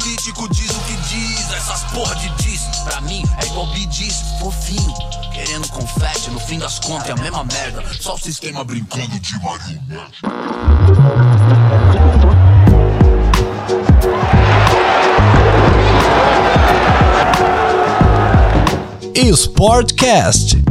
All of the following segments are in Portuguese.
político diz o que diz, essas porra de diz. Pra mim é igual diz, fofinho. Querendo confete, no fim das contas é a mesma merda. Só o sistema brincando de marionete. Sportcast.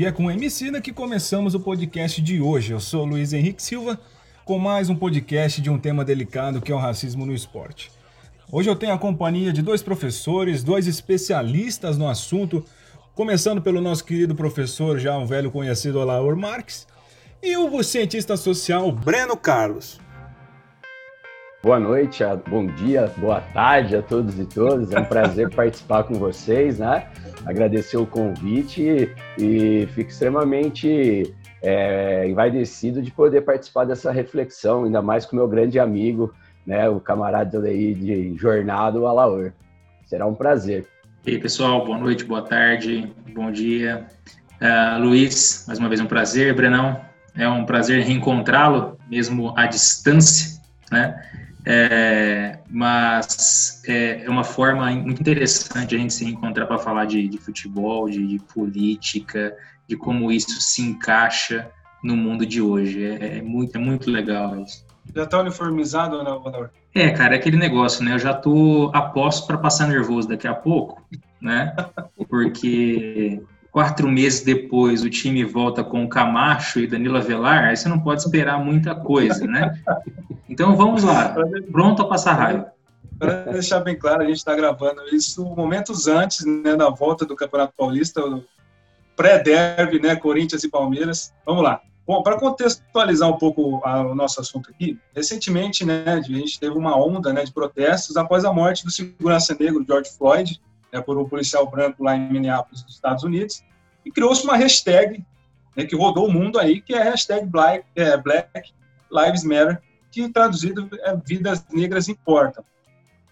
E é com o Emicida que começamos o podcast de hoje. Eu sou Luiz Henrique Silva, com mais um podcast de um tema delicado que é o racismo no esporte. Hoje eu tenho a companhia de dois professores, dois especialistas no assunto, começando pelo nosso querido professor, já um velho conhecido Olaur Marques, e o cientista social Breno Carlos. Boa noite, bom dia, boa tarde a todos e todas. É um prazer participar com vocês, né? Agradecer o convite e, fico extremamente é, envaidecido de poder participar dessa reflexão, ainda mais com meu grande amigo, né, o camarada aí de jornada, o Alaor. Será um prazer. E aí, pessoal, boa noite, boa tarde, bom dia. Uh, Luiz, mais uma vez um prazer. Brenão, é um prazer reencontrá-lo, mesmo à distância, né? É, mas é, é, uma forma muito interessante a gente se encontrar para falar de, de futebol, de, de, política, de como isso se encaixa no mundo de hoje. É, é muito, é muito legal isso. Já está uniformizado ou não, Valor? É, cara, é aquele negócio, né? Eu já tô aposto para passar nervoso daqui a pouco, né? Porque quatro meses depois o time volta com o Camacho e Danilo Avelar, aí você não pode esperar muita coisa, né? Então vamos lá, pronto a passar raiva. Para deixar bem claro, a gente está gravando isso momentos antes né, da volta do Campeonato Paulista, pré-derby, né, Corinthians e Palmeiras. Vamos lá. Bom, para contextualizar um pouco a, o nosso assunto aqui, recentemente, né, a gente teve uma onda né, de protestos após a morte do segurança negro George Floyd, né, por um policial branco lá em Minneapolis, nos Estados Unidos, e criou-se uma hashtag né, que rodou o mundo aí, que é a hashtag Black, é, Black Lives Matter, que traduzido é Vidas Negras Importam.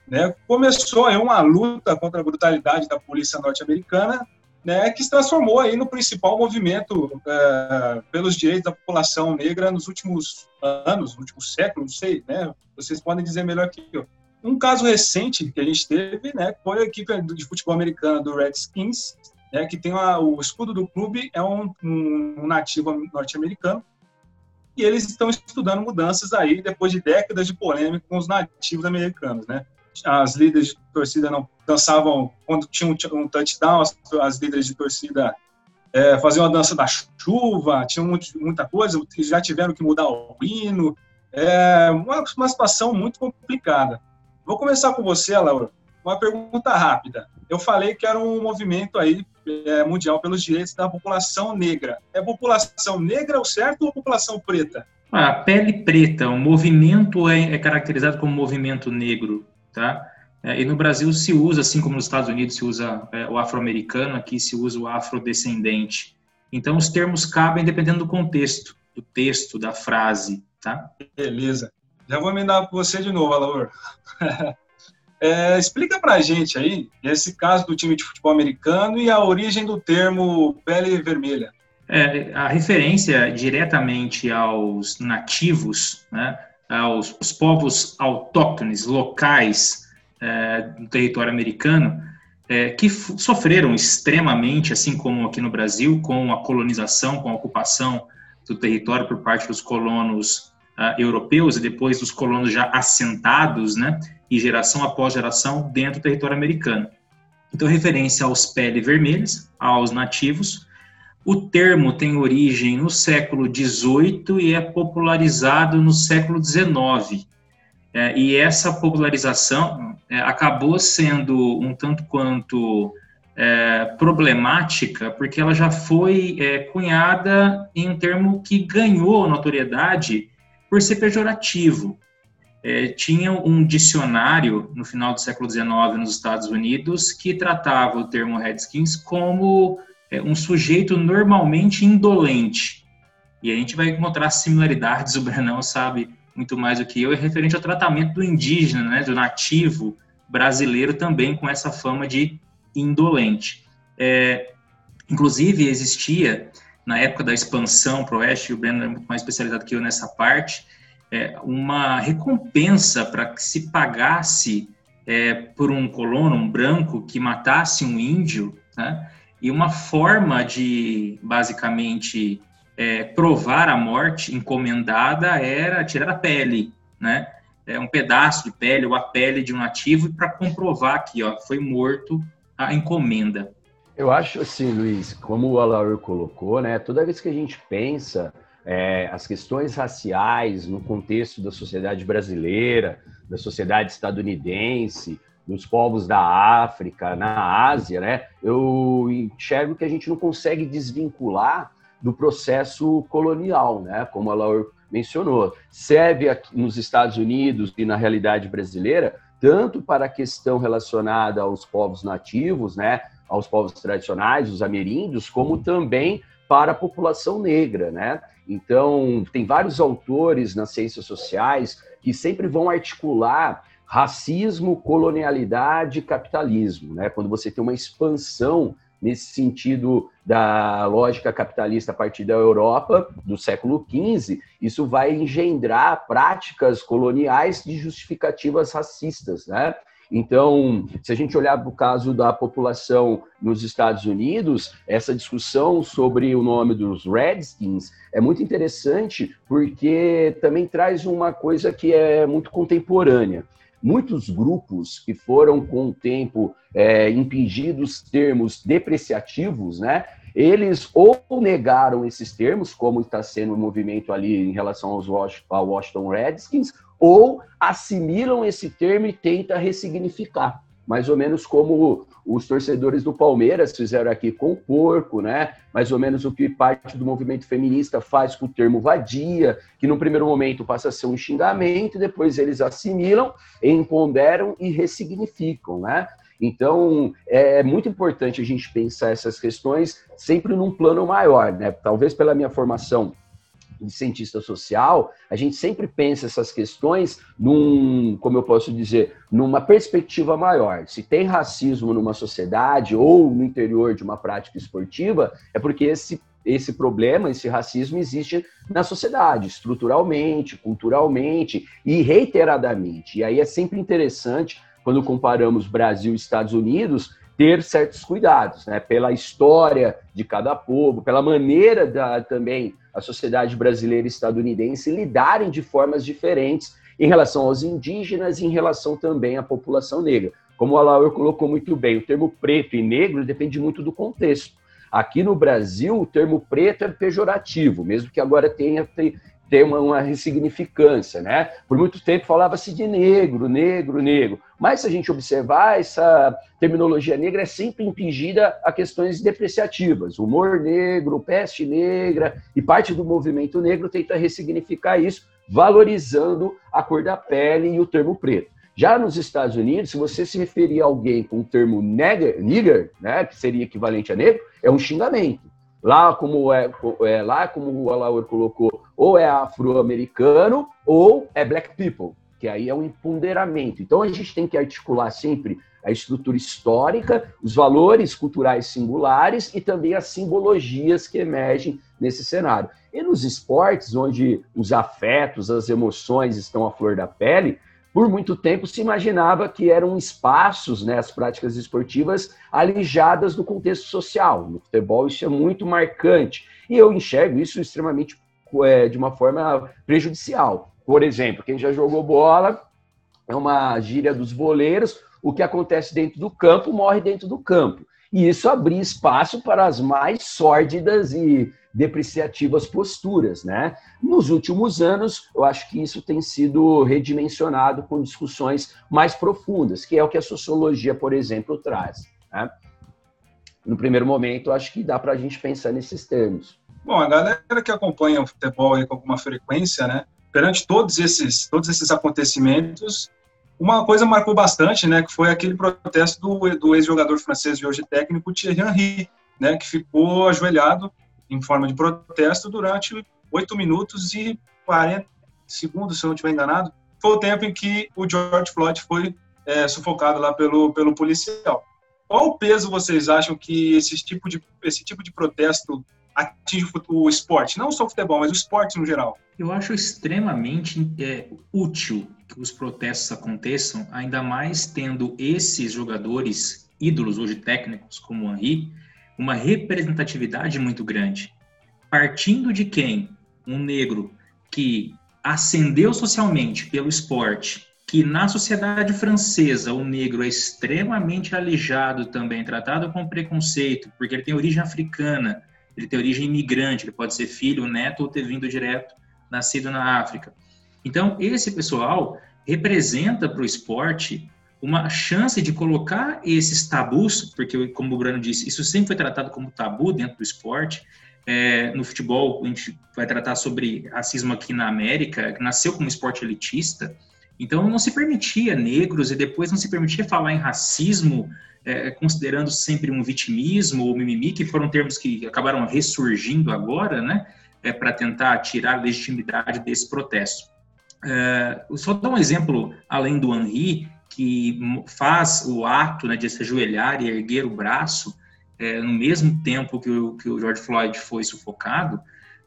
Né? Começou aí uma luta contra a brutalidade da polícia norte-americana, né, que se transformou aí no principal movimento é, pelos direitos da população negra nos últimos anos, no último século, não sei, né? Vocês podem dizer melhor que eu. Um caso recente que a gente teve, né, foi a equipe de futebol americana do Redskins, né, que tem uma, o escudo do clube é um, um nativo norte-americano, e eles estão estudando mudanças aí depois de décadas de polêmica com os nativos americanos, né? As líderes de torcida não dançavam quando tinha um, um touchdown, as, as líderes de torcida é, faziam a dança da chuva, tinha muita coisa, já tiveram que mudar o hino, é uma, uma situação muito complicada. Vou começar com você, Laura. Uma pergunta rápida. Eu falei que era um movimento aí é, mundial pelos direitos da população negra. É população negra o certo ou população preta? A pele preta, o movimento é, é caracterizado como movimento negro, tá? É, e no Brasil se usa, assim como nos Estados Unidos se usa é, o afro-americano, aqui se usa o afrodescendente. Então os termos cabem dependendo do contexto, do texto, da frase, tá? Beleza. Já vou emendar com você de novo, Alaor. é, explica pra gente aí esse caso do time de futebol americano e a origem do termo pele vermelha. É, a referência diretamente aos nativos, né, aos os povos autóctones, locais é, do território americano, é, que sofreram extremamente, assim como aqui no Brasil, com a colonização, com a ocupação do território por parte dos colonos uh, europeus e depois dos colonos já assentados, né, e geração após geração dentro do território americano. Então, referência aos pele vermelhas, aos nativos. O termo tem origem no século XVIII e é popularizado no século XIX. É, e essa popularização é, acabou sendo um tanto quanto é, problemática, porque ela já foi é, cunhada em um termo que ganhou notoriedade por ser pejorativo. É, tinha um dicionário no final do século XIX nos Estados Unidos que tratava o termo Redskins como é, um sujeito normalmente indolente. E a gente vai encontrar similaridades, o Brenão sabe muito mais do que eu, é referente ao tratamento do indígena, né, do nativo brasileiro também com essa fama de indolente. É, inclusive, existia na época da expansão para o oeste, o Breno é muito mais especializado que eu nessa parte, é, uma recompensa para que se pagasse é, por um colono, um branco, que matasse um índio, né? e uma forma de, basicamente, é, provar a morte encomendada era tirar a pele, né? É um pedaço de pele ou a pele de um nativo para comprovar que ó, foi morto a encomenda. Eu acho assim, Luiz, como o Alaur colocou, né? Toda vez que a gente pensa é, as questões raciais no contexto da sociedade brasileira, da sociedade estadunidense, dos povos da África, na Ásia, né? Eu enxergo que a gente não consegue desvincular do processo colonial, né? Como a Laura mencionou. Serve aqui nos Estados Unidos e na realidade brasileira tanto para a questão relacionada aos povos nativos, né? Aos povos tradicionais, os ameríndios, como também para a população negra, né? Então, tem vários autores nas ciências sociais que sempre vão articular racismo, colonialidade, capitalismo, né? Quando você tem uma expansão nesse sentido da lógica capitalista a partir da Europa do século XV, isso vai engendrar práticas coloniais de justificativas racistas, né? Então, se a gente olhar para o caso da população nos Estados Unidos, essa discussão sobre o nome dos Redskins é muito interessante porque também traz uma coisa que é muito contemporânea muitos grupos que foram com o tempo é, impingidos termos depreciativos, né? Eles ou negaram esses termos, como está sendo o movimento ali em relação aos Washington Redskins, ou assimilam esse termo e tentam ressignificar mais ou menos como os torcedores do Palmeiras fizeram aqui com o porco, né? Mais ou menos o que parte do movimento feminista faz com o termo vadia, que no primeiro momento passa a ser um xingamento, depois eles assimilam, empoderam e ressignificam, né? Então, é muito importante a gente pensar essas questões sempre num plano maior, né? Talvez pela minha formação de cientista social, a gente sempre pensa essas questões num, como eu posso dizer, numa perspectiva maior. Se tem racismo numa sociedade ou no interior de uma prática esportiva, é porque esse esse problema, esse racismo existe na sociedade, estruturalmente, culturalmente e reiteradamente. E aí é sempre interessante, quando comparamos Brasil e Estados Unidos, ter certos cuidados, né? Pela história de cada povo, pela maneira da também a sociedade brasileira e estadunidense lidarem de formas diferentes em relação aos indígenas e em relação também à população negra. Como o Alaur colocou muito bem, o termo preto e negro depende muito do contexto. Aqui no Brasil, o termo preto é pejorativo, mesmo que agora tenha, ter uma, uma ressignificância, né? Por muito tempo falava-se de negro, negro, negro. Mas se a gente observar, essa terminologia negra é sempre impingida a questões depreciativas. Humor negro, peste negra, e parte do movimento negro tenta ressignificar isso, valorizando a cor da pele e o termo preto. Já nos Estados Unidos, se você se referir a alguém com o termo nigger, nigger né, que seria equivalente a negro, é um xingamento. Lá, como é, é lá como o Alaur colocou, ou é afro-americano ou é black people, que aí é um empoderamento. Então a gente tem que articular sempre a estrutura histórica, os valores culturais singulares e também as simbologias que emergem nesse cenário. E nos esportes, onde os afetos, as emoções estão à flor da pele, por muito tempo se imaginava que eram espaços, né, as práticas esportivas, alijadas do contexto social. No futebol isso é muito marcante. E eu enxergo isso extremamente é, de uma forma prejudicial. Por exemplo, quem já jogou bola, é uma gíria dos boleiros, o que acontece dentro do campo morre dentro do campo. E isso abria espaço para as mais sórdidas e depreciativas posturas, né? Nos últimos anos, eu acho que isso tem sido redimensionado com discussões mais profundas, que é o que a sociologia, por exemplo, traz. Né? No primeiro momento, acho que dá para a gente pensar nesses termos. Bom, a galera que acompanha o futebol com alguma frequência, né? Perante todos esses, todos esses acontecimentos, uma coisa marcou bastante, né? Que foi aquele protesto do, do ex-jogador francês e hoje técnico Thierry Henry, né? Que ficou ajoelhado em forma de protesto durante 8 minutos e 40 segundos, se eu não estiver enganado. Foi o tempo em que o George Floyd foi é, sufocado lá pelo, pelo policial. Qual o peso vocês acham que esse tipo de, esse tipo de protesto atinge o, esporte? Não só o futebol, mas o esporte no geral. Eu acho extremamente é, útil que os protestos aconteçam, ainda mais tendo esses jogadores, ídolos hoje técnicos, como o Henri, uma representatividade muito grande. Partindo de quem? Um negro que ascendeu socialmente pelo esporte, que na sociedade francesa o negro é extremamente alijado também, tratado com preconceito, porque ele tem origem africana, ele tem origem imigrante, ele pode ser filho, neto ou ter vindo direto, nascido na África. Então, esse pessoal representa para o esporte uma chance de colocar esses tabus, porque, como o Bruno disse, isso sempre foi tratado como tabu dentro do esporte, é, no futebol, a gente vai tratar sobre racismo aqui na América, que nasceu como esporte elitista, então não se permitia negros e depois não se permitia falar em racismo, é, considerando sempre um vitimismo ou mimimi, que foram termos que acabaram ressurgindo agora, né, é, para tentar tirar a legitimidade desse protesto. É, só dar um exemplo além do Henri, que faz o ato né, de se ajoelhar e erguer o braço é, no mesmo tempo que o, que o George Floyd foi sufocado,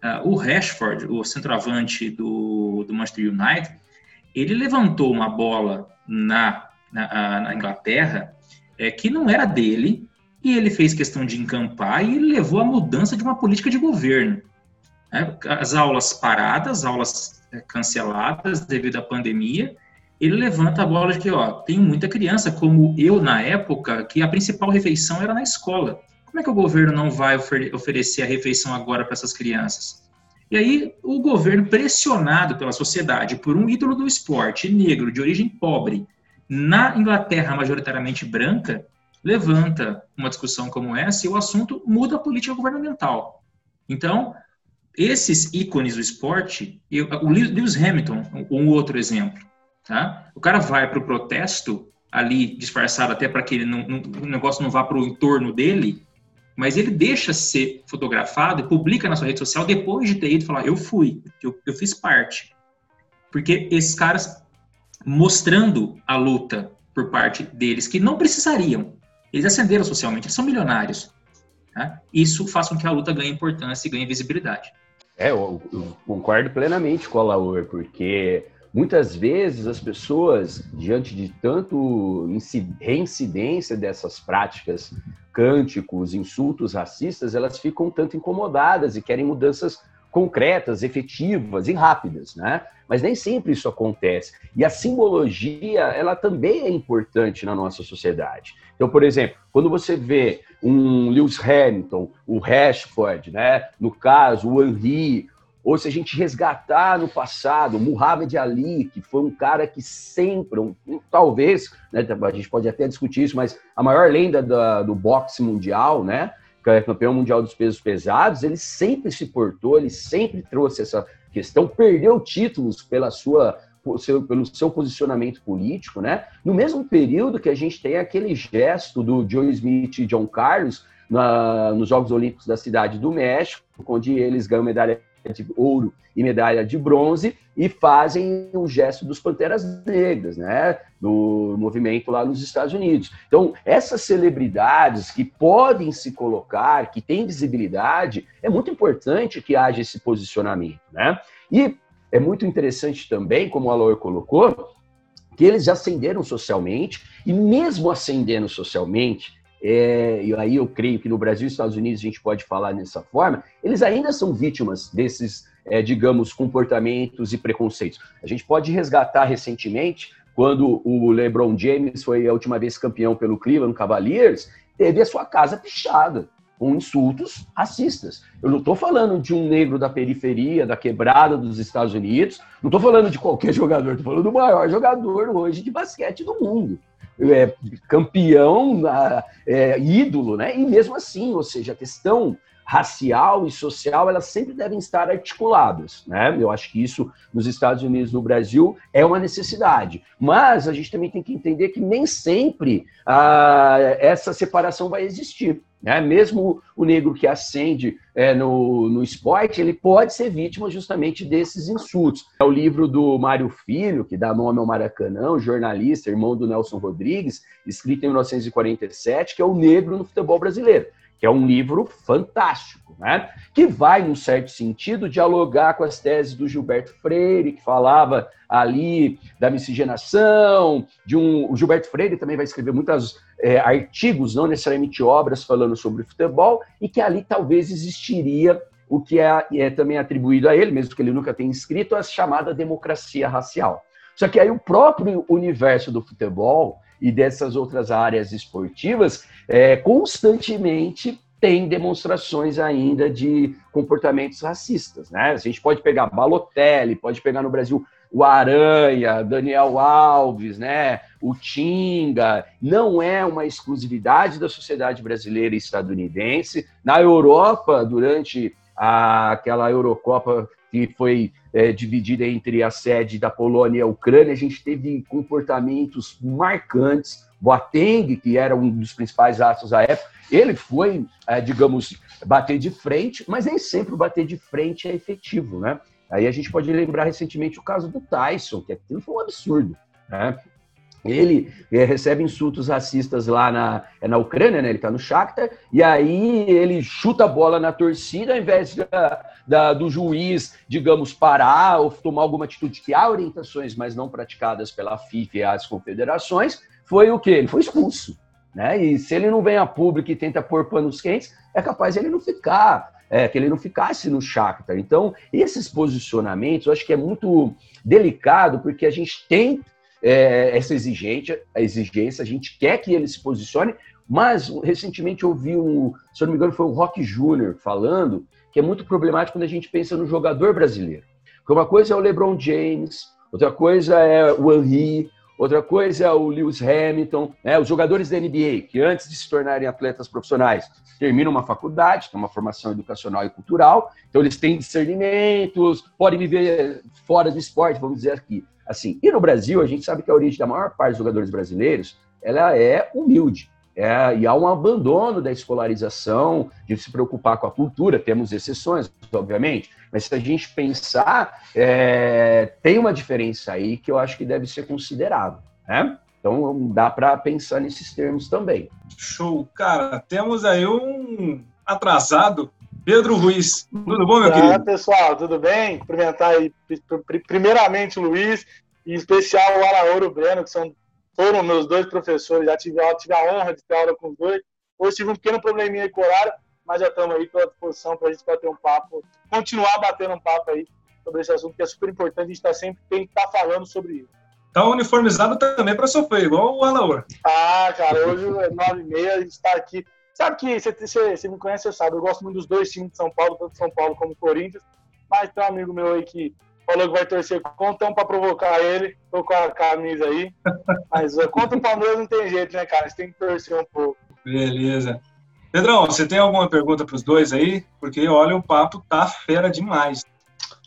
uh, o Rashford, o centroavante do, do Manchester United, ele levantou uma bola na, na, na Inglaterra é, que não era dele, e ele fez questão de encampar e levou a mudança de uma política de governo. Né? As aulas paradas, aulas é, canceladas devido à pandemia, ele levanta a bola de que, ó, tem muita criança, como eu na época, que a principal refeição era na escola. Como é que o governo não vai ofer oferecer a refeição agora para essas crianças? E aí, o governo, pressionado pela sociedade por um ídolo do esporte negro, de origem pobre, na Inglaterra, majoritariamente branca, levanta uma discussão como essa e o assunto muda a política governamental. Então, esses ícones do esporte, eu, o Lewis Hamilton, um outro exemplo, tá? O cara vai para o protesto ali disfarçado até para que ele não, não, o negócio não vá para o entorno dele, mas ele deixa ser fotografado e publica na sua rede social depois de ter ido falar, eu fui, eu, eu fiz parte. Porque esses caras mostrando a luta por parte deles, que não precisariam, eles ascenderam socialmente, eles são milionários. Tá? Isso faz com que a luta ganhe importância e ganhe visibilidade. É, eu, eu concordo plenamente com a Laura, porque muitas vezes as pessoas, diante de tanto reincidência dessas práticas cânticos, insultos racistas, elas ficam tanto incomodadas e querem mudanças concretas, efetivas e rápidas, né? Mas nem sempre isso acontece. E a simbologia, ela também é importante na nossa sociedade. Então, por exemplo, quando você vê um Lewis Hamilton, o Rashford, né? No caso, o Henry, ou se a gente resgatar no passado, Muhammad Ali, que foi um cara que sempre, um, talvez, né, a gente pode até discutir isso, mas a maior lenda da, do boxe mundial, né, que é campeão mundial dos pesos pesados, ele sempre se portou, ele sempre trouxe essa questão, perdeu títulos pela sua seu, pelo seu posicionamento político, né? No mesmo período que a gente tem aquele gesto do Joe Smith e John Carlos na, nos Jogos Olímpicos da cidade do México, onde eles ganham medalha de ouro e medalha de bronze e fazem o gesto dos Panteras Negras, né? No movimento lá nos Estados Unidos. Então, essas celebridades que podem se colocar, que têm visibilidade, é muito importante que haja esse posicionamento, né? E é muito interessante também, como o Alor colocou, que eles ascenderam socialmente e mesmo ascendendo socialmente, é, e aí eu creio que no Brasil e Estados Unidos a gente pode falar dessa forma, eles ainda são vítimas desses, é, digamos, comportamentos e preconceitos. A gente pode resgatar recentemente, quando o LeBron James foi a última vez campeão pelo Cleveland Cavaliers, teve a sua casa pichada com insultos racistas. Eu não estou falando de um negro da periferia, da quebrada dos Estados Unidos, não estou falando de qualquer jogador, estou falando do maior jogador hoje de basquete do mundo é, campeão, é, ídolo, né? E mesmo assim, ou seja, a questão racial e social, elas sempre devem estar articuladas, né? Eu acho que isso nos Estados Unidos, no Brasil, é uma necessidade. Mas a gente também tem que entender que nem sempre ah, essa separação vai existir. Né? Mesmo o negro que ascende é, no, no esporte, ele pode ser vítima justamente desses insultos. É o livro do Mário Filho, que dá nome ao Maracanã, jornalista, irmão do Nelson Rodrigues, escrito em 1947, que é o negro no futebol brasileiro que é um livro fantástico, né? que vai, num certo sentido, dialogar com as teses do Gilberto Freire, que falava ali da miscigenação, de um... O Gilberto Freire também vai escrever muitos é, artigos, não necessariamente obras, falando sobre futebol, e que ali talvez existiria o que é, é também atribuído a ele, mesmo que ele nunca tenha escrito, a chamada democracia racial. Só que aí o próprio universo do futebol e dessas outras áreas esportivas é, constantemente tem demonstrações ainda de comportamentos racistas. Né? A gente pode pegar Balotelli, pode pegar no Brasil o Aranha, Daniel Alves, né? o Tinga. Não é uma exclusividade da sociedade brasileira e estadunidense. Na Europa, durante a, aquela Eurocopa que foi é, dividida entre a sede da Polônia e a Ucrânia, a gente teve comportamentos marcantes. Boateng, que era um dos principais astros da época, ele foi, é, digamos, bater de frente, mas nem sempre bater de frente é efetivo, né? Aí a gente pode lembrar recentemente o caso do Tyson, que aquilo foi um absurdo, né? Ele é, recebe insultos racistas lá na, é na Ucrânia, né? Ele está no Shakhtar, e aí ele chuta a bola na torcida, ao invés da, da, do juiz, digamos, parar ou tomar alguma atitude que há orientações, mas não praticadas pela FIFA e as confederações, foi o quê? Ele foi expulso. Né? E se ele não vem a público e tenta pôr panos quentes, é capaz ele não ficar, é, que ele não ficasse no Shakhtar. Então, esses posicionamentos, eu acho que é muito delicado, porque a gente tem é, essa exigência, a exigência, a gente quer que ele se posicione, mas recentemente eu vi um, se eu não me engano, foi o Rock Júnior falando que é muito problemático quando a gente pensa no jogador brasileiro. Porque uma coisa é o LeBron James, outra coisa é o Henry, outra coisa é o Lewis Hamilton, né, os jogadores da NBA, que antes de se tornarem atletas profissionais, terminam uma faculdade, tem uma formação educacional e cultural, então eles têm discernimentos, podem viver fora do esporte, vamos dizer aqui. Assim, e no Brasil, a gente sabe que a origem da maior parte dos jogadores brasileiros, ela é humilde. É, e há um abandono da escolarização, de se preocupar com a cultura, temos exceções, obviamente, mas se a gente pensar, é, tem uma diferença aí que eu acho que deve ser considerada. Né? Então dá para pensar nesses termos também. Show, cara. Temos aí um atrasado, Pedro Ruiz. Tudo bom, meu Olá, querido? pessoal, tudo bem? Cumprimentar aí, primeiramente o Luiz, e em especial o Alauro Breno, que são foram meus dois professores, já tive, tive a honra de ter aula com os dois. Hoje tive um pequeno probleminha com o horário, mas já estamos aí pela disposição para a gente bater um papo, continuar batendo um papo aí sobre esse assunto, que é super importante, a gente está sempre tem que estar tá falando sobre isso. Tá uniformizado também para sofrer, igual o Alaor. Ah, cara, hoje é nove e meia, a gente está aqui. Sabe que você, me conhece, você sabe, eu gosto muito dos dois times de São Paulo, tanto São Paulo como Corinthians, mas tem um amigo meu aí que falou que vai torcer contra, então para provocar ele, tô com a camisa aí. Mas contra o Palmeiras não tem jeito, né, cara? Você tem que torcer um pouco. Beleza. Pedrão, você tem alguma pergunta para os dois aí? Porque, olha, o papo tá fera demais.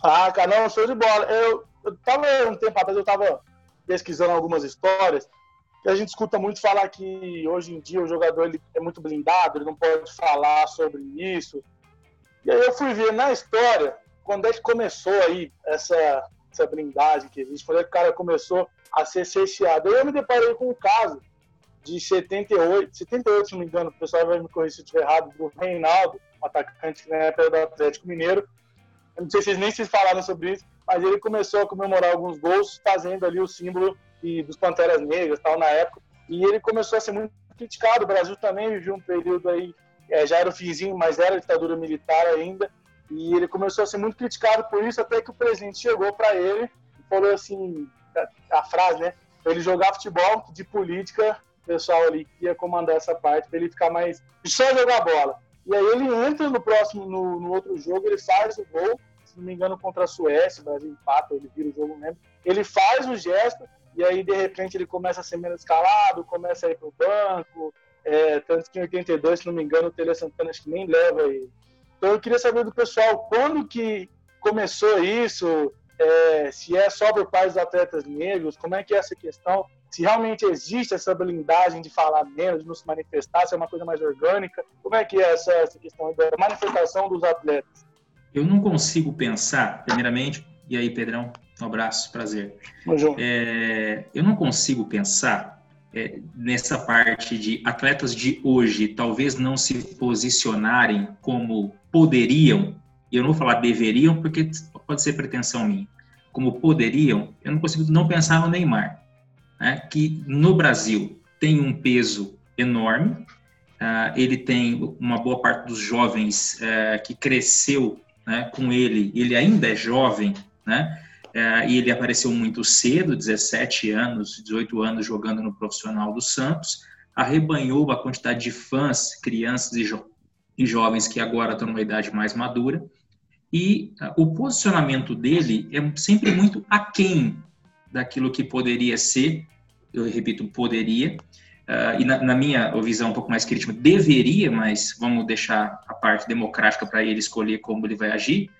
Ah, cara, não, show de bola. Eu, eu tava, um tempo atrás, eu tava pesquisando algumas histórias que a gente escuta muito falar que hoje em dia o jogador ele é muito blindado, ele não pode falar sobre isso. E aí eu fui ver na história quando é que começou aí essa, essa blindagem que existe, quando é que o cara começou a ser cerceado. Eu me deparei com um caso de 78, 78, se não me engano, o pessoal vai me corrigir se eu estiver errado, do Reinaldo, um atacante na época do Atlético Mineiro. Eu não sei se vocês nem se falaram sobre isso, mas ele começou a comemorar alguns gols fazendo ali o símbolo e, dos Panteras Negras tal na época. E ele começou a ser muito criticado. O Brasil também viveu um período aí, é, já era o finzinho, mas era ditadura militar ainda. E ele começou a ser muito criticado por isso, até que o presidente chegou para ele e falou assim, a, a, frase, né? Ele jogar futebol de política, o pessoal ali ia comandar essa parte, para ele ficar mais. só jogar bola. E aí ele entra no próximo, no, no, outro jogo, ele faz o gol, se não me engano, contra a Suécia, o Brasil empata, ele vira o jogo mesmo. Ele faz o gesto, e aí de repente ele começa a ser menos escalado, começa a ir pro banco. É, tanto que em 82, se não me engano, o Tele Santana acho que nem leva ele. Então eu queria saber do pessoal quando que começou isso, é, se é só por parte dos atletas negros, como é que é essa questão, se realmente existe essa blindagem de falar menos, de não se manifestar, se é uma coisa mais orgânica, como é que é essa, essa questão da manifestação dos atletas? Eu não consigo pensar, primeiramente, e aí Pedrão, um abraço, prazer. É, eu não consigo pensar é, nessa parte de atletas de hoje talvez não se posicionarem como poderiam, e eu não vou falar deveriam porque pode ser pretensão minha, como poderiam, eu não consigo não pensar no Neymar, né, que no Brasil tem um peso enorme, uh, ele tem uma boa parte dos jovens uh, que cresceu né, com ele, ele ainda é jovem, né, uh, e ele apareceu muito cedo, 17 anos, 18 anos jogando no profissional do Santos, arrebanhou a quantidade de fãs, crianças e, jo e jovens que agora estão numa idade mais madura, e uh, o posicionamento dele é sempre muito aquém daquilo que poderia ser, eu repito, poderia, uh, e na, na, minha visão um pouco mais crítica, deveria, mas vamos deixar a parte democrática para ele escolher como ele vai agir,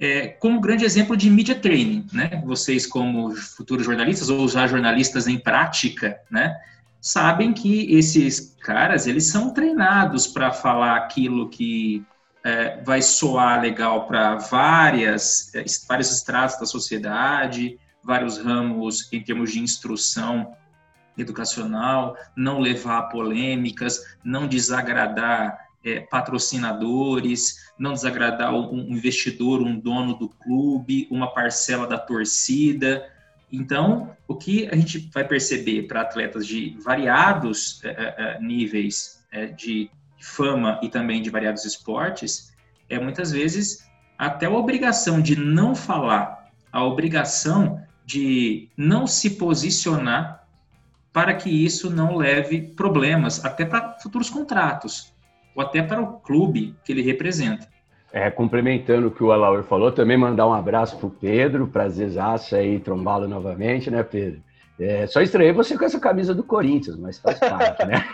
é, como grande exemplo de media training, né? Vocês como futuros jornalistas ou já jornalistas em prática, né? Sabem que esses caras eles são treinados para falar aquilo que é, vai soar legal para várias, é, vários estratos da sociedade, vários ramos em termos de instrução educacional, não levar polêmicas, não desagradar é, patrocinadores, não desagradar um investidor, um dono do clube, uma parcela da torcida. Então, o que a gente vai perceber para atletas de variados é, é, níveis é, de fama e também de variados esportes, é muitas vezes até a obrigação de não falar, a obrigação de não se posicionar para que isso não leve problemas, até para futuros contratos, ou até para o clube que ele representa. É, complementando o que o Alaur falou, também mandar um abraço para o Pedro, prazerzaço aí trombá-lo novamente, né, Pedro? É, só estranhei você com essa camisa do Corinthians, mas faz parte, né?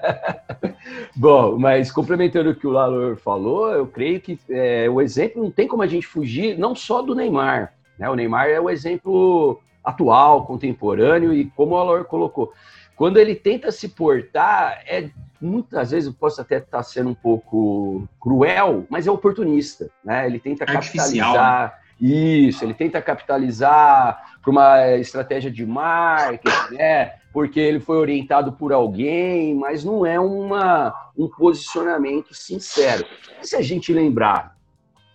Bom, mas complementando o que o Lalor falou, eu creio que é, o exemplo não tem como a gente fugir, não só do Neymar. Né? O Neymar é o exemplo atual, contemporâneo, e como o Lalor colocou, quando ele tenta se portar, é muitas vezes posso até estar sendo um pouco cruel, mas é oportunista, né? Ele tenta Artificial. capitalizar isso, ele tenta capitalizar para uma estratégia de marketing, né? Porque ele foi orientado por alguém, mas não é uma, um posicionamento sincero. E se a gente lembrar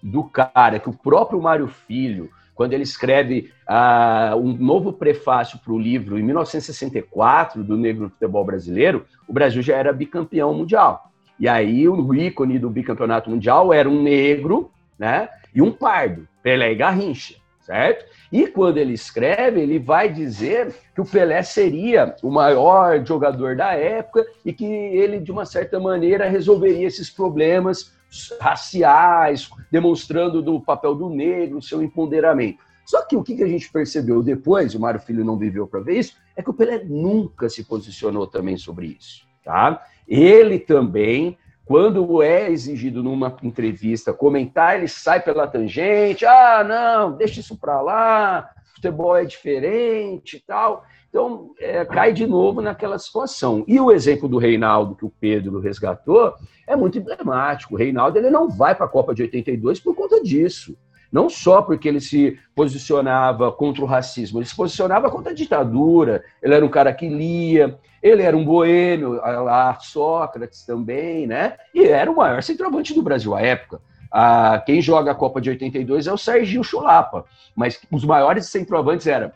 do cara que o próprio Mário Filho, quando ele escreve uh, um novo prefácio para o livro em 1964 do Negro Futebol Brasileiro, o Brasil já era bicampeão mundial. E aí o ícone do bicampeonato mundial era um negro, né? E um pardo. Pelé e Garrincha, certo? E quando ele escreve, ele vai dizer que o Pelé seria o maior jogador da época e que ele, de uma certa maneira, resolveria esses problemas raciais, demonstrando do papel do negro, seu empoderamento. Só que o que a gente percebeu depois, o Mário Filho não viveu para ver isso, é que o Pelé nunca se posicionou também sobre isso. Tá? Ele também quando é exigido numa entrevista comentar, ele sai pela tangente, ah, não, deixa isso para lá, futebol é diferente e tal. Então, é, cai de novo naquela situação. E o exemplo do Reinaldo, que o Pedro resgatou, é muito emblemático. O Reinaldo ele não vai para a Copa de 82 por conta disso. Não só porque ele se posicionava contra o racismo, ele se posicionava contra a ditadura, ele era um cara que lia, ele era um boêmio, lá Sócrates também, né? E era o maior centroavante do Brasil à época. Ah, quem joga a Copa de 82 é o Serginho Chulapa, mas os maiores centroavantes eram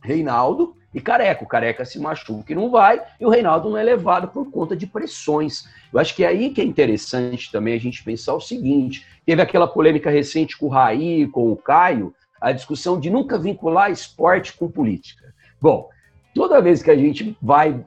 Reinaldo e Careca. O Careca se machuca e não vai, e o Reinaldo não é levado por conta de pressões. Eu acho que é aí que é interessante também a gente pensar o seguinte: teve aquela polêmica recente com o Raí, com o Caio, a discussão de nunca vincular esporte com política. Bom, toda vez que a gente vai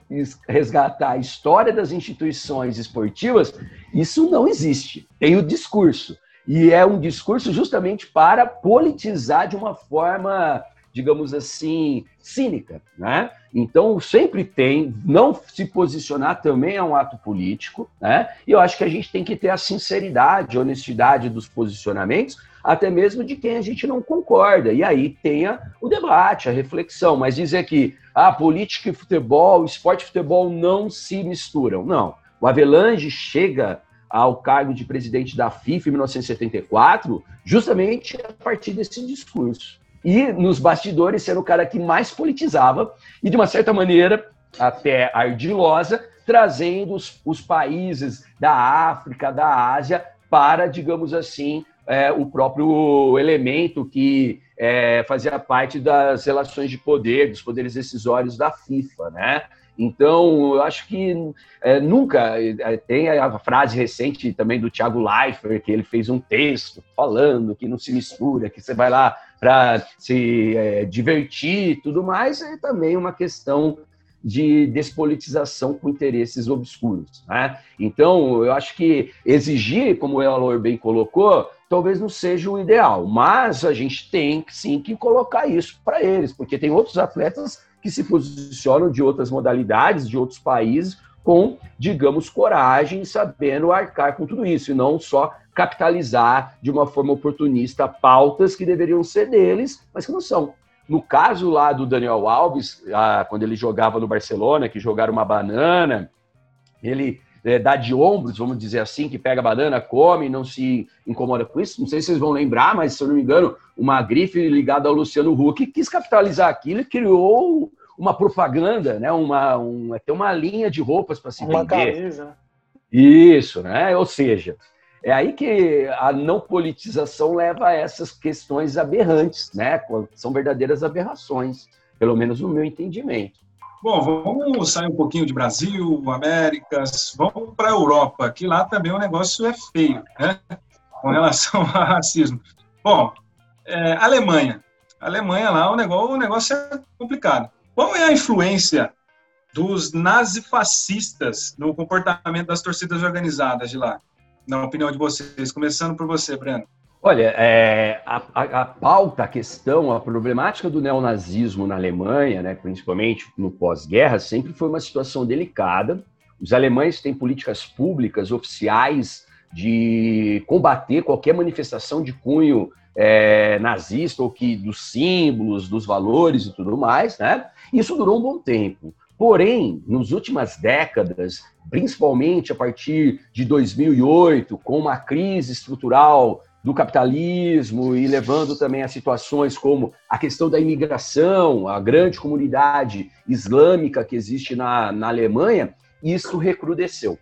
resgatar a história das instituições esportivas, isso não existe. Tem o discurso. E é um discurso justamente para politizar de uma forma, digamos assim, cínica. Né? Então, sempre tem, não se posicionar também é um ato político, né? e eu acho que a gente tem que ter a sinceridade, a honestidade dos posicionamentos, até mesmo de quem a gente não concorda. E aí tenha o debate, a reflexão. Mas dizer que a ah, política e futebol, esporte e futebol não se misturam. Não. O Avelange chega ao cargo de presidente da FIFA em 1974 justamente a partir desse discurso. E nos bastidores ser o cara que mais politizava e, de uma certa maneira, até ardilosa, trazendo os, os países da África, da Ásia, para, digamos assim, é, o próprio elemento que é, fazia parte das relações de poder, dos poderes decisórios da FIFA, né? Então, eu acho que é, nunca é, tem a frase recente também do Thiago Leifert, que ele fez um texto falando que não se mistura, que você vai lá para se é, divertir e tudo mais, é também uma questão de despolitização com interesses obscuros. Né? Então, eu acho que exigir, como o Elor bem colocou, talvez não seja o ideal, mas a gente tem sim que colocar isso para eles, porque tem outros atletas que se posicionam de outras modalidades, de outros países, com, digamos, coragem, sabendo arcar com tudo isso, e não só capitalizar de uma forma oportunista pautas que deveriam ser deles, mas que não são. No caso lá do Daniel Alves, ah, quando ele jogava no Barcelona, que jogaram uma banana, ele é, dá de ombros, vamos dizer assim, que pega a banana, come, não se incomoda com isso. Não sei se vocês vão lembrar, mas se eu não me engano, uma grife ligada ao Luciano Huck quis capitalizar aquilo e criou uma propaganda, né? Uma, um, até uma linha de roupas para se uma vender. Camisa. Né? Isso, né? Ou seja, é aí que a não politização leva a essas questões aberrantes, né? São verdadeiras aberrações, pelo menos no meu entendimento. Bom, vamos sair um pouquinho de Brasil, Américas, vamos para a Europa, que lá também o negócio é feio, né? Com relação ao racismo. Bom, é, Alemanha. Alemanha lá, o negócio, o negócio é complicado. Qual é a influência dos nazifascistas no comportamento das torcidas organizadas de lá? na opinião de vocês? Começando por você, Breno. Olha, é, a, a, a, pauta, a questão, a problemática do neonazismo na Alemanha, né, principalmente no pós-guerra, sempre foi uma situação delicada. Os alemães têm políticas públicas oficiais de combater qualquer manifestação de cunho é, nazista ou que dos símbolos, dos valores e tudo mais, né? Isso durou um bom tempo. Porém, nas últimas décadas, principalmente a partir de 2008, com uma crise estrutural do capitalismo e levando também a situações como a questão da imigração, a grande comunidade islâmica que existe na, na Alemanha, isso recrudesceu.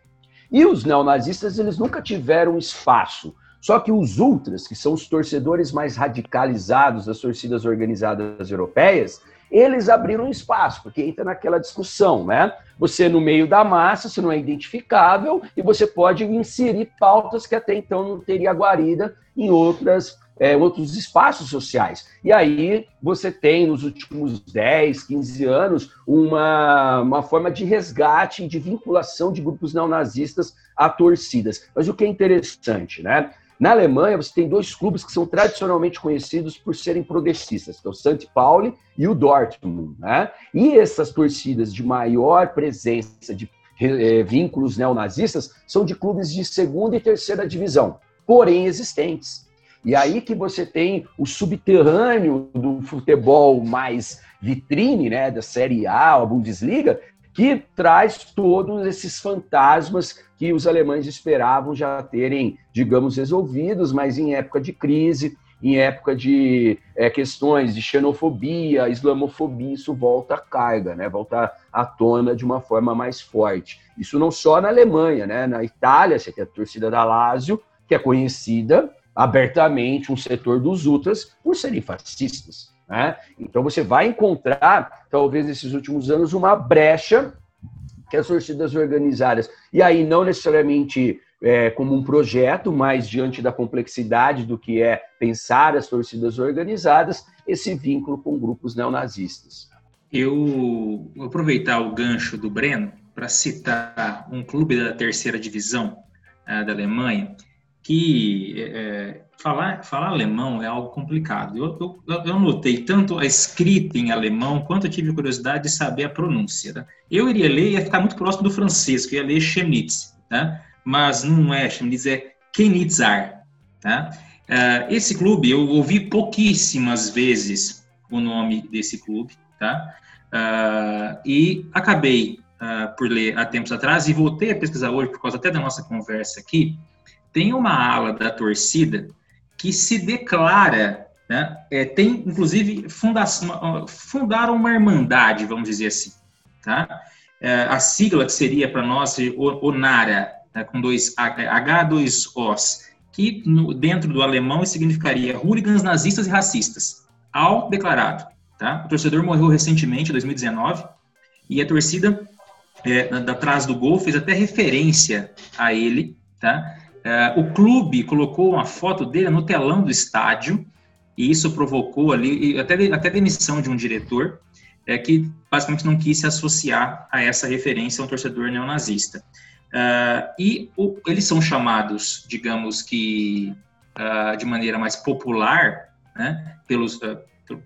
E os neonazistas, eles nunca tiveram espaço. Só que os ultras, que são os torcedores mais radicalizados das torcidas organizadas europeias, eles abriram espaço, porque entra naquela discussão, né? Você no meio da massa, você não é identificável e você pode inserir pautas que até então não teria guarida em outras é, outros espaços sociais. E aí você tem, nos últimos 10, 15 anos, uma, uma forma de resgate e de vinculação de grupos neonazistas a torcidas. Mas o que é interessante, né? Na Alemanha, você tem dois clubes que são tradicionalmente conhecidos por serem progressistas, que é o St. Pauli e o Dortmund. Né? E essas torcidas de maior presença de é, vínculos neonazistas são de clubes de segunda e terceira divisão, porém existentes. E aí que você tem o subterrâneo do futebol mais vitrine, né, da Série A, a Bundesliga, que traz todos esses fantasmas que os alemães esperavam já terem, digamos, resolvidos, mas em época de crise, em época de é, questões de xenofobia, islamofobia, isso volta à carga, né? volta à tona de uma forma mais forte. Isso não só na Alemanha, né? na Itália, você tem a torcida da Lazio, que é conhecida abertamente, um setor dos ultras, por serem fascistas. Né? Então você vai encontrar, talvez nesses últimos anos, uma brecha que as torcidas organizadas, e aí não necessariamente é, como um projeto, mas diante da complexidade do que é pensar as torcidas organizadas, esse vínculo com grupos neonazistas. Eu vou aproveitar o gancho do Breno para citar um clube da terceira divisão uh, da Alemanha, que é, falar, falar alemão é algo complicado. Eu, eu, eu, notei tanto a escrita em alemão, quanto eu tive curiosidade de saber a pronúncia. Tá? Eu iria ler, ia ficar muito próximo do francês, que ia ler Chemnitz, tá? mas não é Chemnitz, é Kenitzar. Tá? Uh, esse clube, eu ouvi pouquíssimas vezes o nome desse clube, tá? Uh, e acabei uh, por ler há tempos atrás e voltei a pesquisar hoje, por causa até da nossa conversa aqui, tem uma ala da torcida que se declara, né, é, tem inclusive fundação, fundaram uma irmandade, vamos dizer assim, tá? é, a sigla que seria para nós ONARA, né, com dois H, dois Os, que no, dentro do alemão significaria hooligans nazistas e racistas, ao declarado. Tá? O torcedor morreu recentemente, em 2019, e a torcida é, da, atrás do gol fez até referência a ele. Tá? É, o clube colocou uma foto dele no telão do estádio, e isso provocou ali até, até demissão de um diretor é, que basicamente não quis se associar a essa referência a um torcedor neonazista. Uh, e o, eles são chamados, digamos que uh, de maneira mais popular, né, pelos,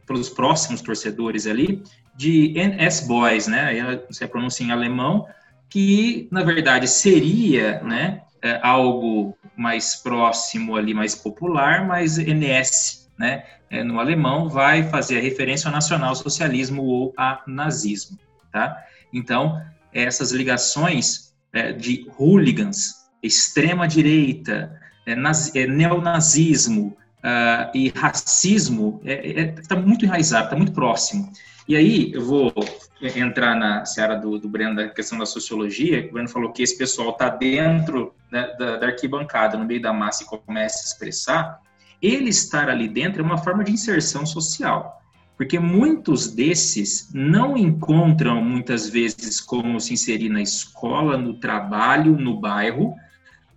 pelos próximos torcedores ali, de NS Boys, né, você pronuncia em alemão, que na verdade seria, né, é, algo mais próximo ali, mais popular, mas NS, né, é, no alemão, vai fazer a referência ao nacional-socialismo ou a nazismo, tá? Então, essas ligações é, de hooligans, extrema-direita, é, é, neonazismo uh, e racismo está é, é tá muito enraizado, está muito próximo. E aí, eu vou entrar na seara do, do Breno, da questão da sociologia, o Breno falou que esse pessoal está dentro né, da, da arquibancada, no meio da massa e começa a expressar, ele estar ali dentro é uma forma de inserção social. Porque muitos desses não encontram, muitas vezes, como se inserir na escola, no trabalho, no bairro,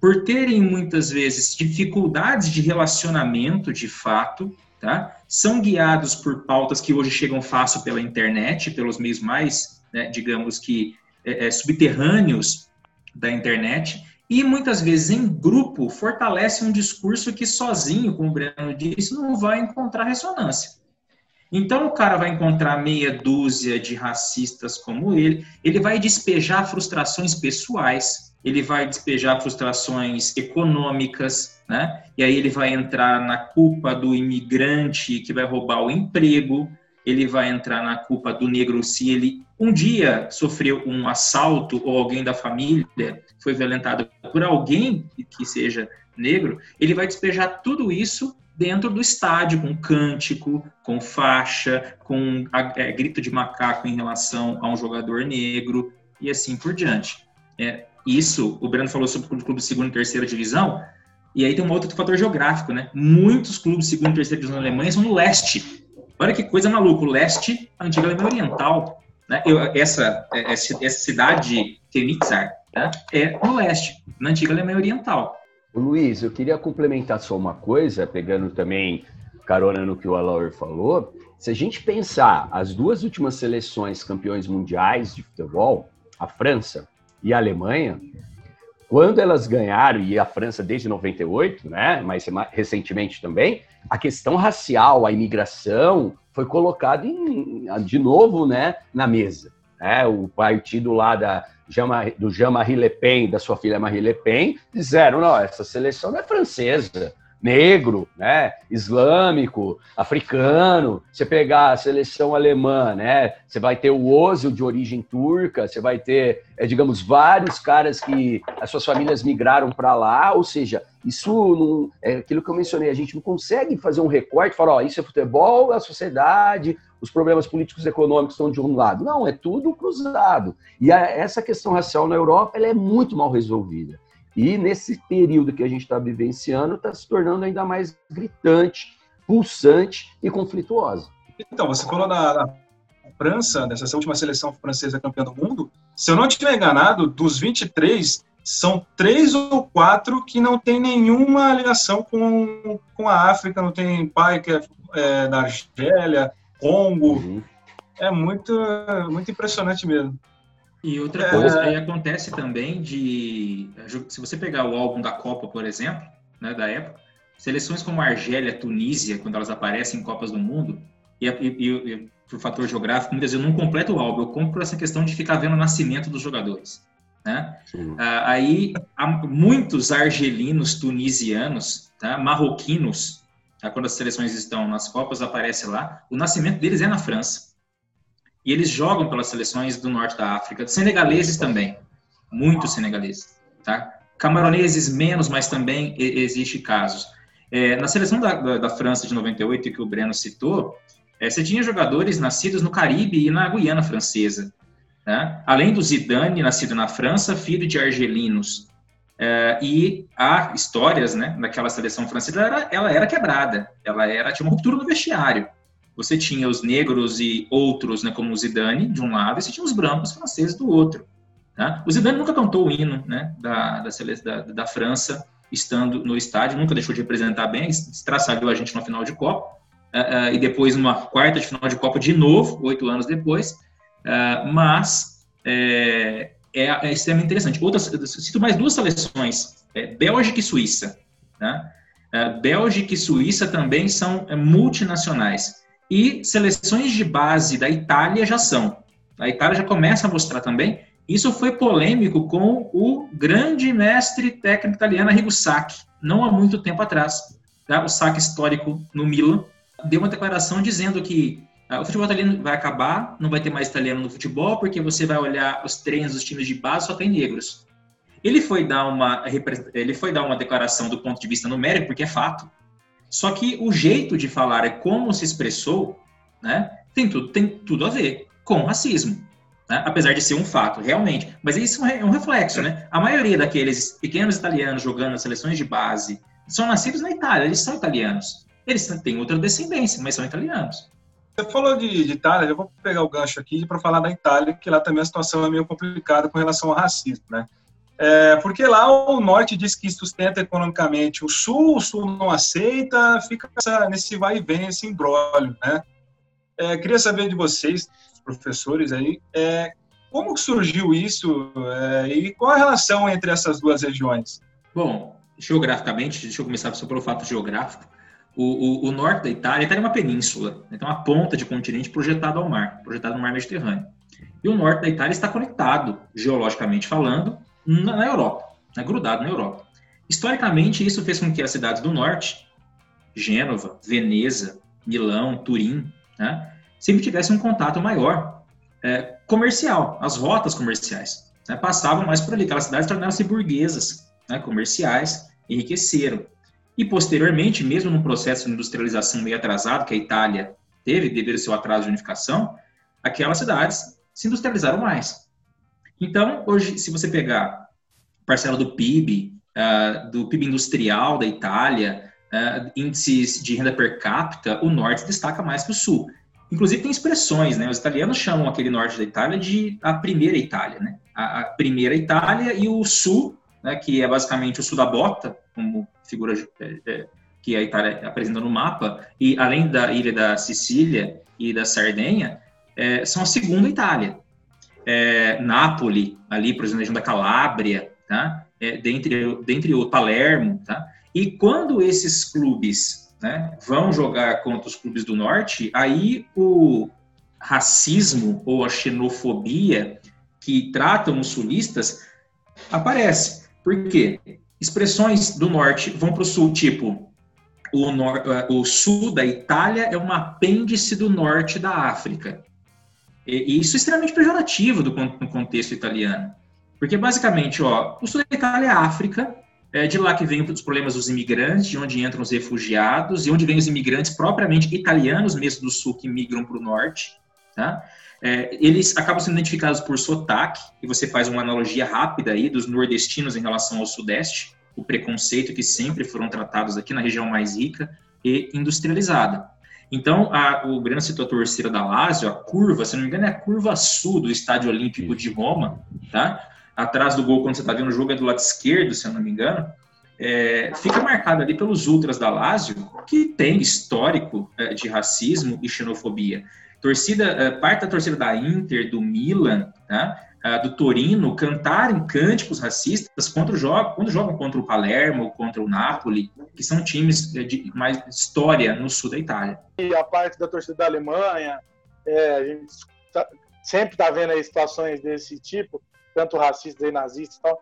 por terem, muitas vezes, dificuldades de relacionamento de fato, tá? São guiados por pautas que hoje chegam fácil pela internet, pelos meios mais, né, digamos que, é, é, subterrâneos da internet, e muitas vezes em grupo fortalece um discurso que sozinho, como o Breno disse, não vai encontrar ressonância. Então o cara vai encontrar meia dúzia de racistas como ele, ele vai despejar frustrações pessoais, ele vai despejar frustrações econômicas, né? E aí ele vai entrar na culpa do imigrante que vai roubar o emprego, ele vai entrar na culpa do negro se ele um dia sofreu um assalto ou alguém da família foi violentado por alguém que seja negro, ele vai despejar tudo isso dentro do estádio, com cântico, com faixa, com é, grito de macaco em relação a um jogador negro e assim por diante. É, isso, o Breno falou sobre clube segunda e terceira divisão, e aí tem um outro fator geográfico, né? Muitos clubes segunda e terceira divisão Alemanha são no leste. Olha que coisa maluca, o leste, a antiga Alemanha Oriental. Né? Eu, essa, essa, essa cidade, Königsar, né? é no leste, na antiga Alemanha Oriental. Luiz, eu queria complementar só uma coisa, pegando também carona no que o Alaur falou. Se a gente pensar as duas últimas seleções campeões mundiais de futebol, a França e a Alemanha, quando elas ganharam, e a França desde 98, né, mas recentemente também, a questão racial, a imigração, foi colocada de novo né, na mesa. Né? O partido lá da, do Jean-Marie Le Pen, da sua filha Marie Le Pen, disseram, não, essa seleção não é francesa, negro, né, islâmico, africano. Você pegar a seleção alemã, né, você vai ter o Ozil de origem turca, você vai ter, é, digamos, vários caras que as suas famílias migraram para lá, ou seja, isso não, é aquilo que eu mencionei, a gente não consegue fazer um recorte, falar, ó, isso é futebol, a sociedade, os problemas políticos e econômicos estão de um lado. Não, é tudo cruzado. E a, essa questão racial na Europa, ela é muito mal resolvida. E nesse período que a gente está vivenciando, está se tornando ainda mais gritante, pulsante e conflituosa. Então, você falou na, na França, nessa última seleção francesa campeã do mundo, se eu não estiver enganado, dos 23, são três ou quatro que não tem nenhuma ligação com, com a África, não tem pai que é, é da Argélia, Congo. Uhum. É muito, muito impressionante mesmo. E outra é... coisa, aí acontece também de. Se você pegar o álbum da Copa, por exemplo, né, da época, seleções como a Argélia, Tunísia, quando elas aparecem em Copas do Mundo, e, e, e por fator geográfico, muitas vezes eu não completo o álbum, eu compro por essa questão de ficar vendo o nascimento dos jogadores. Né? Ah, aí, há muitos argelinos, tunisianos, tá? marroquinos, tá? quando as seleções estão nas Copas, aparece lá, o nascimento deles é na França e eles jogam pelas seleções do norte da África, senegaleses também, muitos senegaleses, tá? Camaroneses menos, mas também existe casos. É, na seleção da, da, da, França de 98, que o Breno citou, é, você tinha jogadores nascidos no Caribe e na Guiana Francesa. né? além do Zidane, nascido na França, filho de argelinos, é, e há histórias, né, daquela seleção francesa, ela era, ela era quebrada, ela era tinha uma ruptura no vestiário. Você tinha os negros e outros, né, como o Zidane de um lado, e você tinha os brancos franceses do outro. Tá? O Zidane nunca cantou o hino, né, da, da, da, da França, estando no estádio, nunca deixou de representar bem, estraçalhou a gente no final de Copa, uh, uh, e depois numa quarta de final de Copa de novo, oito anos depois, uh, mas é, é, é, extremamente interessante. Outras, cito mais duas seleções, é, Bélgica e Suíça. Né? Bélgica e Suíça também são multinacionais. E seleções de base da Itália já são. A Itália já começa a mostrar também. Isso foi polêmico com o grande mestre técnico italiano Arrigo Sacchi, não há muito tempo atrás. Tá? O Sacchi histórico no Milan deu uma declaração dizendo que ah, o futebol italiano vai acabar, não vai ter mais italiano no futebol, porque você vai olhar os treinos dos times de base, só tem negros. Ele foi dar uma, ele foi dar uma declaração do ponto de vista numérico, porque é fato. Só que o jeito de falar é como se expressou, né, tem tudo, tem tudo a ver com racismo. Né? Apesar de ser um fato, realmente. Mas isso é um reflexo, né? A maioria daqueles pequenos italianos jogando nas seleções de base são nascidos na Itália, eles são italianos. Eles têm outra descendência, mas são italianos. Você falou de, de Itália, eu vou pegar o gancho aqui para falar da Itália, que lá também a situação é meio complicada com relação ao racismo, né? É, porque lá o norte diz que sustenta economicamente o sul, o sul não aceita, fica essa, nesse vai e vem, esse embrólio, né? É, queria saber de vocês, professores aí, é, como surgiu isso é, e qual a relação entre essas duas regiões? Bom, geograficamente, deixa eu começar só pelo fato geográfico. O, o, o, norte da Itália, está em uma península, né? uma ponta de continente projetado ao mar, projetado no mar Mediterrâneo. E o norte da Itália está conectado, geologicamente falando, na, Europa, né? grudado na Europa. Historicamente, isso fez com que as cidades do norte, Gênova, Veneza, Milão, Turim, né? sempre tivessem um contato maior é, comercial, as rotas comerciais. Né? Passavam mais por ali, aquelas cidades tornaram-se burguesas, né? comerciais, enriqueceram. E, posteriormente, mesmo num processo de industrialização meio atrasado que a Itália teve, devido ao seu atraso de unificação, aquelas cidades se industrializaram mais. Então, hoje, se você pegar parcela do PIB, uh, ah, do PIB industrial da Itália, uh, índices de renda per capita, o norte destaca mais que o sul. Inclusive tem expressões, né? Os italianos chamam aquele norte da Itália de a primeira Itália, né? A, a primeira Itália e o sul né, que é basicamente o sul da bota, como figura é, que a Itália apresenta no mapa, e além da ilha da Sicília e da Sardenha, é, são a segunda Itália. É, Nápoles, ali, por exemplo, região da Calábria, tá? É, dentre, dentre o Palermo, tá? E quando esses clubes né, vão jogar contra os clubes do norte, aí o racismo ou a xenofobia que tratam os sulistas aparece. Por quê? Expressões do norte vão para o sul, tipo, o, nor eh, o sul da Itália é um apêndice do norte da África. E, e isso é extremamente pejorativo do, no contexto italiano. Porque, basicamente, ó, o sul da Itália é África, é de lá que vem os problemas dos imigrantes, de onde entram os refugiados, e onde vêm os imigrantes propriamente italianos mesmo do sul que migram para o norte. Tá? É, eles acabam sendo identificados por sotaque, e você faz uma analogia rápida aí dos nordestinos em relação ao sudeste, o preconceito que sempre foram tratados aqui na região mais rica e industrializada. Então, a, o Breno citou a torcida da Lazio, a curva, se não me engano, é a curva sul do Estádio Olímpico de Roma, tá? Atrás do gol, quando você está vendo o jogo, é do lado esquerdo, se eu não me engano. É, fica marcado ali pelos ultras da Lazio, que tem histórico é, de racismo e xenofobia torcida, eh, parte da torcida da Inter, do Milan, tá? Ah, do Torino, cantarem cânticos racistas contra o jogo, quando jogam contra o Palermo, contra o Napoli, que são times de mais história no sul da Itália. E a parte da torcida da Alemanha, é, a gente tá, sempre está vendo aí situações desse tipo, tanto racistas e nazistas e tal.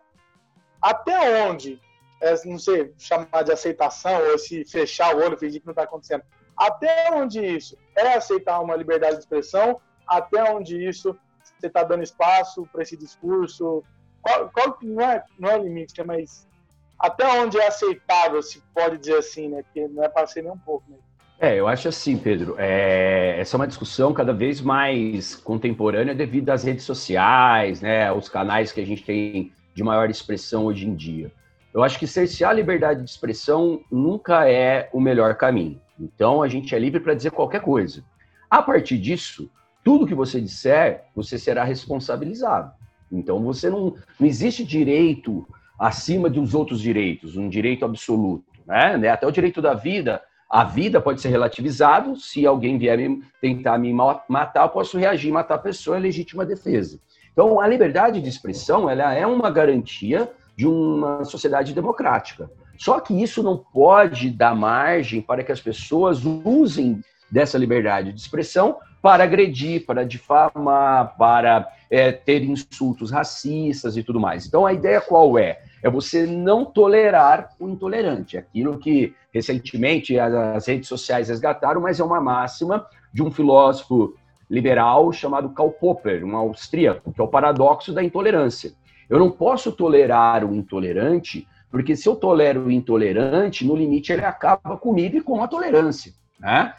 Até onde, é, não sei, chamar de aceitação ou se fechar o olho, fingir que não está acontecendo, até onde isso é aceitar uma liberdade de expressão? Até onde isso você está dando espaço para esse discurso? Qual, qual, não, é, não é o limite, mas até onde é aceitável, se pode dizer assim, né? Porque não é para ser nem um pouco. Né? É, eu acho assim, Pedro, é, essa é uma discussão cada vez mais contemporânea devido às redes sociais, né, os canais que a gente tem de maior expressão hoje em dia. Eu acho que cercear a liberdade de expressão nunca é o melhor caminho. Então, a gente é livre para dizer qualquer coisa. A partir disso, tudo que você disser, você será responsabilizado. Então, você não, não existe direito acima dos outros direitos, um direito absoluto. Né? Até o direito da vida a vida pode ser relativizado, se alguém vier me, tentar me matar, eu posso reagir, matar a pessoa, é legítima defesa. Então, a liberdade de expressão ela é uma garantia de uma sociedade democrática. Só que isso não pode dar margem para que as pessoas usem dessa liberdade de expressão para agredir, para difamar, para é, ter insultos racistas e tudo mais. Então, a ideia qual é? É você não tolerar o intolerante. Aquilo que recentemente as redes sociais resgataram, mas é uma máxima de um filósofo liberal chamado Karl Popper, um austríaco, que é o paradoxo da intolerância. Eu não posso tolerar o intolerante, porque se eu tolero o intolerante, no limite ele acaba comigo e com a tolerância. Né?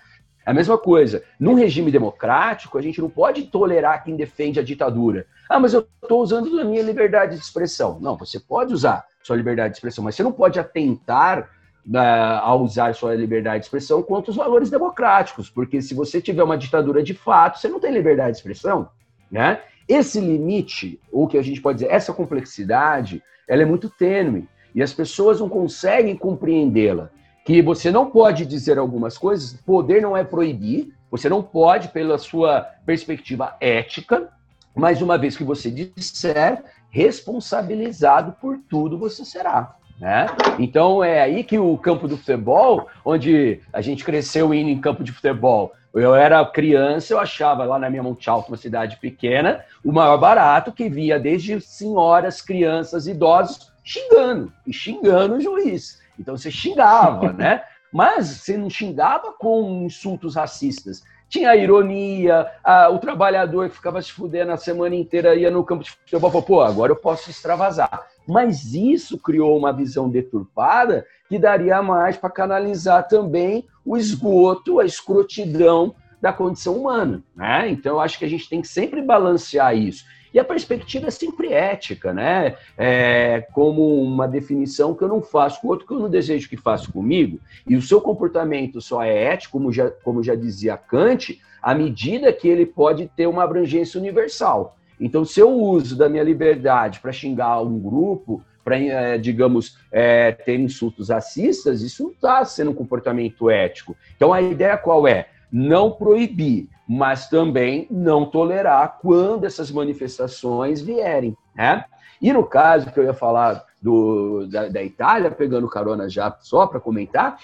É a mesma coisa. Num regime democrático, a gente não pode tolerar quem defende a ditadura. Ah, mas eu estou usando a minha liberdade de expressão. Não, você pode usar sua liberdade de expressão, mas você não pode atentar uh, a usar sua liberdade de expressão contra os valores democráticos, porque se você tiver uma ditadura de fato, você não tem liberdade de expressão, né? Esse limite, ou que a gente pode dizer, essa complexidade, ela é muito tênue e as pessoas não conseguem compreendê-la. Que você não pode dizer algumas coisas, poder não é proibir, você não pode, pela sua perspectiva ética, mas uma vez que você disser, responsabilizado por tudo você será. Né? Então é aí que o campo do futebol, onde a gente cresceu indo em campo de futebol, eu era criança, eu achava lá na minha Monte Alto, uma cidade pequena, o maior barato que via desde senhoras, crianças, idosos xingando e xingando o juiz. Então você xingava, né? Mas você não xingava com insultos racistas. Tinha a ironia, a, o trabalhador que ficava se fudendo a semana inteira ia no campo de futebol pô, agora eu posso extravasar. Mas isso criou uma visão deturpada que daria mais para canalizar também o esgoto, a escrotidão da condição humana. Né? Então, eu acho que a gente tem que sempre balancear isso. E a perspectiva é sempre ética, né? É como uma definição que eu não faço com outro que eu não desejo que faça comigo. E o seu comportamento só é ético, como já, como já dizia Kant, à medida que ele pode ter uma abrangência universal. Então, se eu uso da minha liberdade para xingar um grupo, para, é, digamos, é, ter insultos racistas, isso não está sendo um comportamento ético. Então, a ideia qual é? Não proibir, mas também não tolerar quando essas manifestações vierem. Né? E no caso que eu ia falar do, da, da Itália, pegando carona já só para comentar,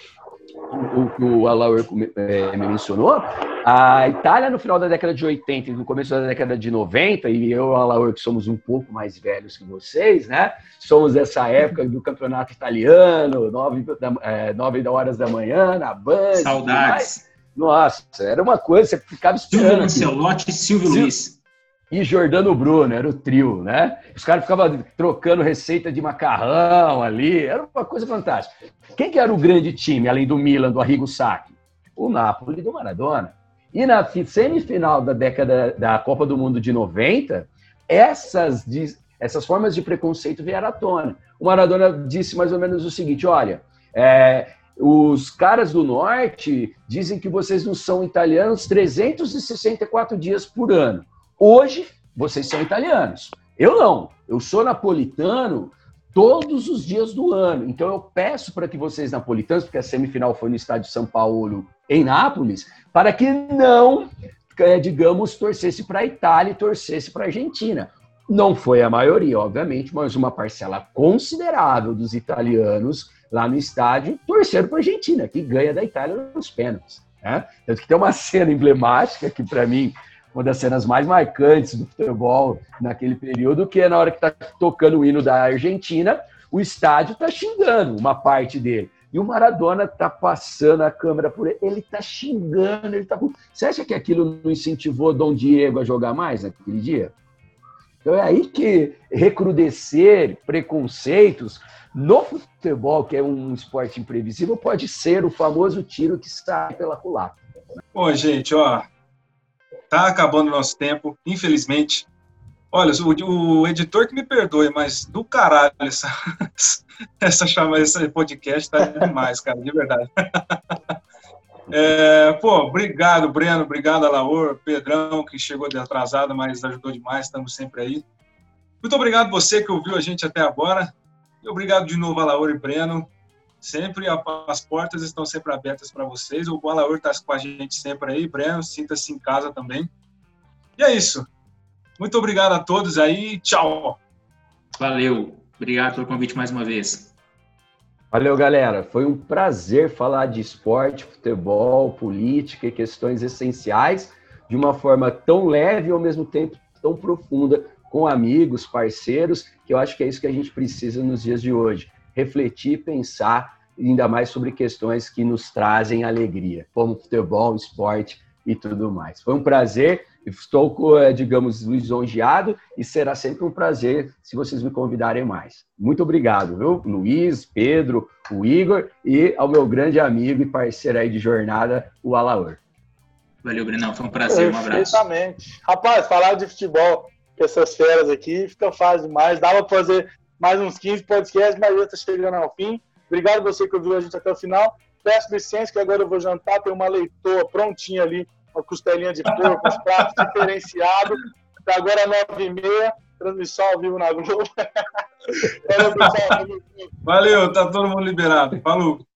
o que o Alaur é, me mencionou, a Itália no final da década de 80 e no começo da década de 90, e eu e o Alaur que somos um pouco mais velhos que vocês, né? Somos dessa época do campeonato italiano, nove, da, é, nove horas da manhã, na Band. Saudades. Nossa, era uma coisa, você ficava esperando. Silvio Ancelotti e Silvio Luiz e Jordano Bruno, era o trio, né? Os caras ficavam trocando receita de macarrão ali, era uma coisa fantástica. Quem que era o grande time, além do Milan, do Arrigo Sacchi? O Napoli do Maradona. E na semifinal da década da Copa do Mundo de 90, essas, essas formas de preconceito vieram à tona. O Maradona disse mais ou menos o seguinte: olha, é, os caras do norte dizem que vocês não são italianos 364 dias por ano. Hoje, vocês são italianos. Eu não. Eu sou napolitano todos os dias do ano. Então, eu peço para que vocês, napolitanos, porque a semifinal foi no estádio São Paulo, em Nápoles, para que não, é, digamos, torcesse para a Itália e torcesse para a Argentina. Não foi a maioria, obviamente, mas uma parcela considerável dos italianos lá no estádio torceram para a Argentina, que ganha da Itália nos pênaltis. Né? Tanto que tem uma cena emblemática que, para mim, uma das cenas mais marcantes do futebol naquele período, que é na hora que está tocando o hino da Argentina, o estádio está xingando uma parte dele. E o Maradona está passando a câmera por ele, ele está xingando, ele tá... Você acha que aquilo não incentivou Dom Diego a jogar mais naquele dia? Então é aí que recrudescer preconceitos no futebol, que é um esporte imprevisível, pode ser o famoso tiro que sai pela culatra. Bom, gente, ó, tá acabando o nosso tempo, infelizmente. Olha, o, o, editor que me perdoe, mas do caralho essa, essa chama, esse podcast tá demais, cara, de verdade. É, pô, obrigado, Breno, obrigado, Alaor, Pedrão, que chegou de atrasado, mas ajudou demais, estamos sempre aí. Muito obrigado você que ouviu a gente até agora. E obrigado de novo, Alaor e Breno. Sempre as portas estão sempre abertas para vocês. O Alaor está com a gente sempre aí. Breno, sinta-se em casa também. E é isso. Muito obrigado a todos aí. Tchau. Valeu. Obrigado pelo convite mais uma vez. Valeu, galera. Foi um prazer falar de esporte, futebol, política e questões essenciais de uma forma tão leve e ao mesmo tempo tão profunda com amigos, parceiros, que eu acho que é isso que a gente precisa nos dias de hoje. Refletir, pensar, ainda mais sobre questões que nos trazem alegria, como futebol, esporte e tudo mais. Foi um prazer. Estou, eh, digamos, lisonjeado e será sempre um prazer se vocês me convidarem mais. Muito obrigado, viu? Luiz, Pedro, o Igor e ao meu grande amigo e parceiro aí de jornada, o Alaor. Valeu, Brenão. Foi um prazer. Um abraço. Perfeitamente. Rapaz, falar de futebol com essas feras aqui fica fácil demais. Dava para fazer mais uns 15 podcasts, mas já está chegando ao fim. Obrigado você que ouviu a gente até o final. Peço licença que agora eu vou jantar. Tem uma leitora prontinha ali uma costelinha de porco, uns pratos diferenciados. Agora, nove e meia, transmissão ao vivo na Globo. Valeu, tá todo mundo liberado. Falou.